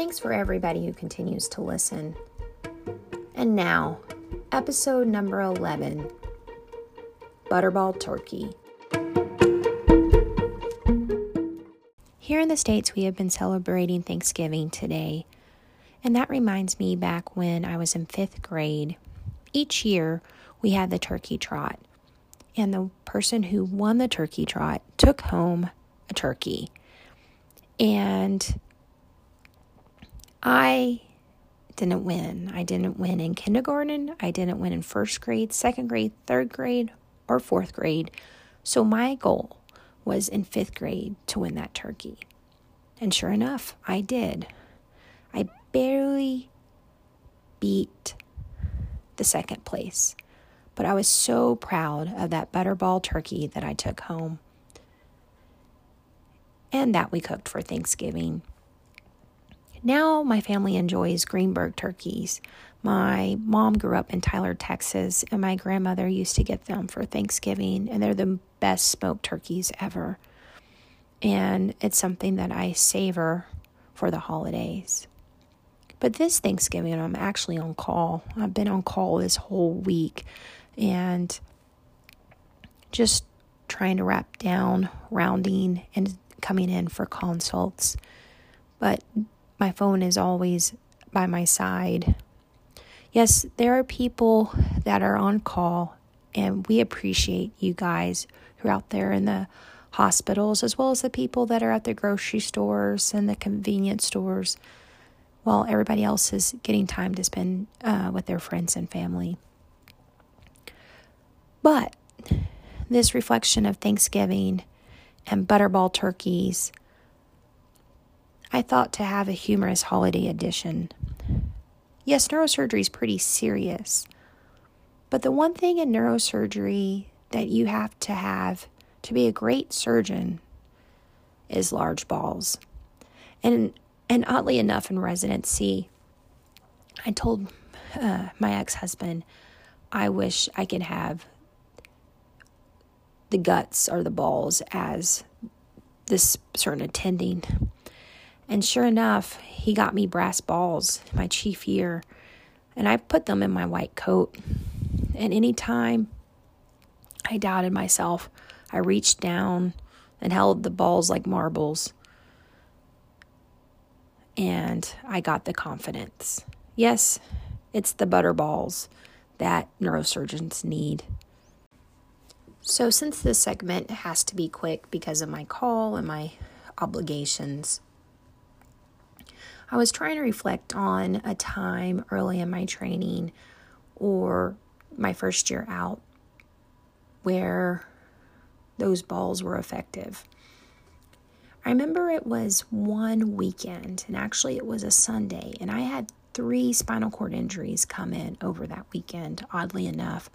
Thanks for everybody who continues to listen. And now, episode number 11 Butterball Turkey. Here in the States, we have been celebrating Thanksgiving today. And that reminds me back when I was in fifth grade. Each year, we had the turkey trot. And the person who won the turkey trot took home a turkey. And I didn't win. I didn't win in kindergarten. I didn't win in first grade, second grade, third grade, or fourth grade. So my goal was in fifth grade to win that turkey. And sure enough, I did. I barely beat the second place, but I was so proud of that butterball turkey that I took home and that we cooked for Thanksgiving. Now my family enjoys Greenberg turkeys. My mom grew up in Tyler, Texas, and my grandmother used to get them for Thanksgiving, and they're the best smoked turkeys ever. And it's something that I savor for the holidays. But this Thanksgiving, I'm actually on call. I've been on call this whole week and just trying to wrap down, rounding, and coming in for consults. But my phone is always by my side. Yes, there are people that are on call, and we appreciate you guys who are out there in the hospitals, as well as the people that are at the grocery stores and the convenience stores, while everybody else is getting time to spend uh, with their friends and family. But this reflection of Thanksgiving and butterball turkeys I thought to have a humorous holiday edition. Yes, neurosurgery is pretty serious, but the one thing in neurosurgery that you have to have to be a great surgeon is large balls. And and oddly enough, in residency, I told uh, my ex husband, I wish I could have the guts or the balls as this certain attending and sure enough, he got me brass balls my chief year, and I put them in my white coat. And anytime I doubted myself, I reached down and held the balls like marbles. And I got the confidence. Yes, it's the butter balls that neurosurgeons need. So, since this segment has to be quick because of my call and my obligations, I was trying to reflect on a time early in my training or my first year out where those balls were effective. I remember it was one weekend, and actually it was a Sunday, and I had three spinal cord injuries come in over that weekend, oddly enough.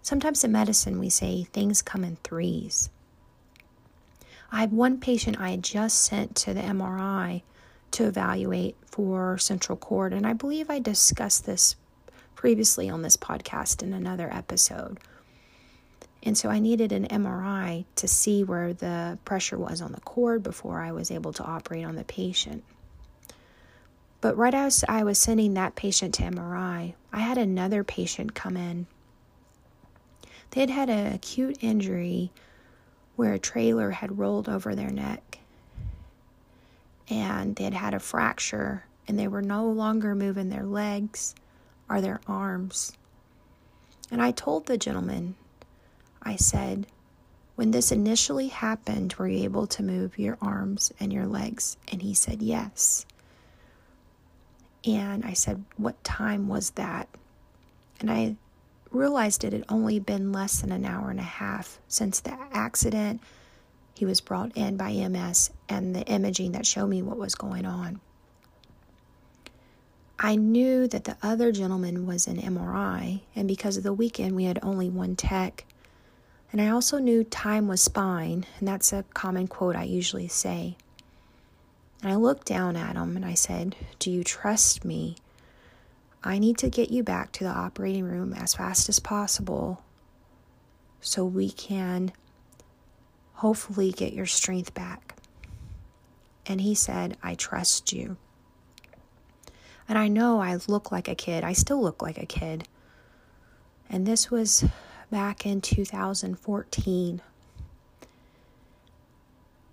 Sometimes in medicine, we say things come in threes. I had one patient I had just sent to the MRI to evaluate for central cord. And I believe I discussed this previously on this podcast in another episode. And so I needed an MRI to see where the pressure was on the cord before I was able to operate on the patient. But right as I was sending that patient to MRI, I had another patient come in. They had had an acute injury where a trailer had rolled over their neck and they had had a fracture and they were no longer moving their legs or their arms. And I told the gentleman, I said, when this initially happened, were you able to move your arms and your legs? And he said, yes. And I said, what time was that? And I realized it had only been less than an hour and a half since the accident he was brought in by EMS and the imaging that showed me what was going on. I knew that the other gentleman was an MRI, and because of the weekend, we had only one tech. And I also knew time was spine, and that's a common quote I usually say. And I looked down at him and I said, Do you trust me? I need to get you back to the operating room as fast as possible so we can hopefully get your strength back. And he said, I trust you. And I know I look like a kid. I still look like a kid. And this was back in 2014.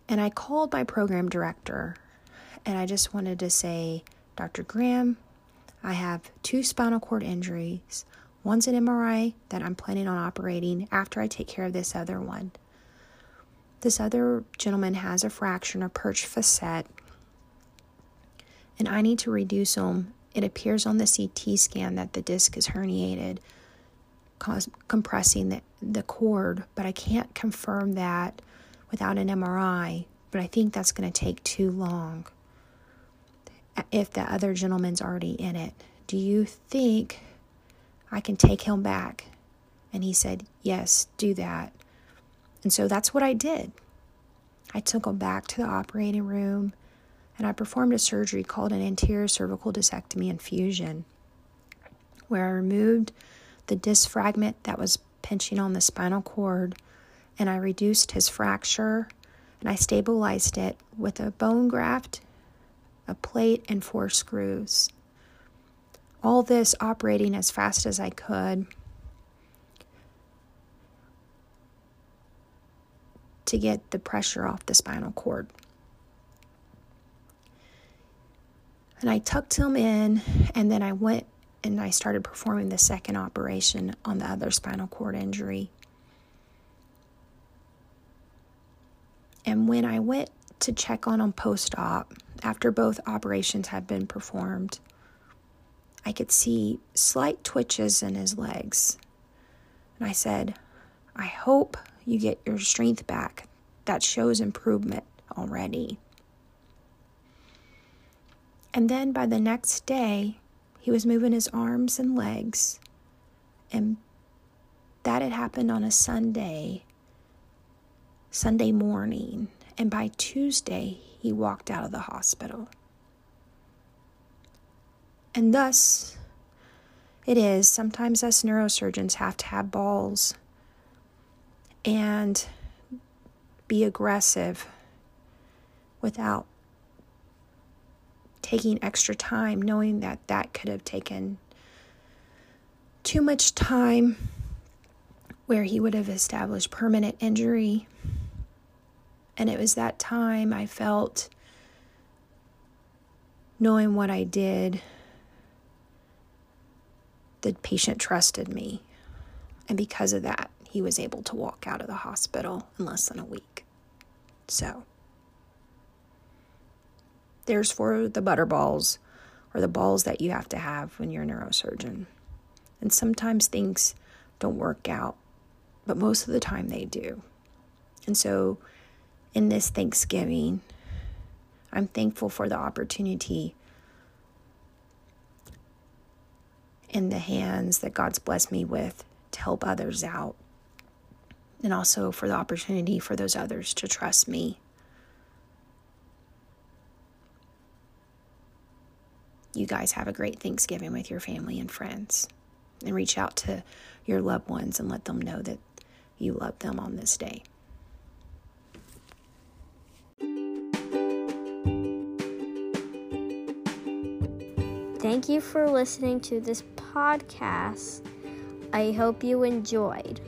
And I called my program director and I just wanted to say, Dr. Graham, I have two spinal cord injuries. One's an MRI that I'm planning on operating after I take care of this other one. This other gentleman has a fracture in a perched facet, and I need to reduce him. It appears on the CT scan that the disc is herniated, cause, compressing the, the cord, but I can't confirm that without an MRI. But I think that's going to take too long if the other gentleman's already in it. Do you think I can take him back? And he said, Yes, do that. And so that's what I did. I took him back to the operating room and I performed a surgery called an anterior cervical discectomy and fusion, where I removed the disc fragment that was pinching on the spinal cord and I reduced his fracture and I stabilized it with a bone graft a plate, and four screws. All this operating as fast as I could to get the pressure off the spinal cord. And I tucked him in, and then I went and I started performing the second operation on the other spinal cord injury. And when I went to check on him post op, after both operations had been performed. I could see slight twitches in his legs. And I said, I hope you get your strength back. That shows improvement already. And then by the next day, he was moving his arms and legs. And that had happened on a Sunday, Sunday morning. And by Tuesday, he walked out of the hospital. And thus, it is sometimes us neurosurgeons have to have balls and be aggressive without taking extra time, knowing that that could have taken too much time where he would have established permanent injury and it was that time I felt, knowing what I did, the patient trusted me. And because of that, he was able to walk out of the hospital in less than a week. So, there's for the butterballs or the balls that you have to have when you're a neurosurgeon. And sometimes things don't work out, but most of the time they do. And so, in this Thanksgiving. I'm thankful for the opportunity in the hands that God's blessed me with to help others out, and also for the opportunity for those others to trust me. You guys have a great Thanksgiving with your family and friends, and reach out to your loved ones and let them know that you love them on this day. Thank you for listening to this podcast. I hope you enjoyed.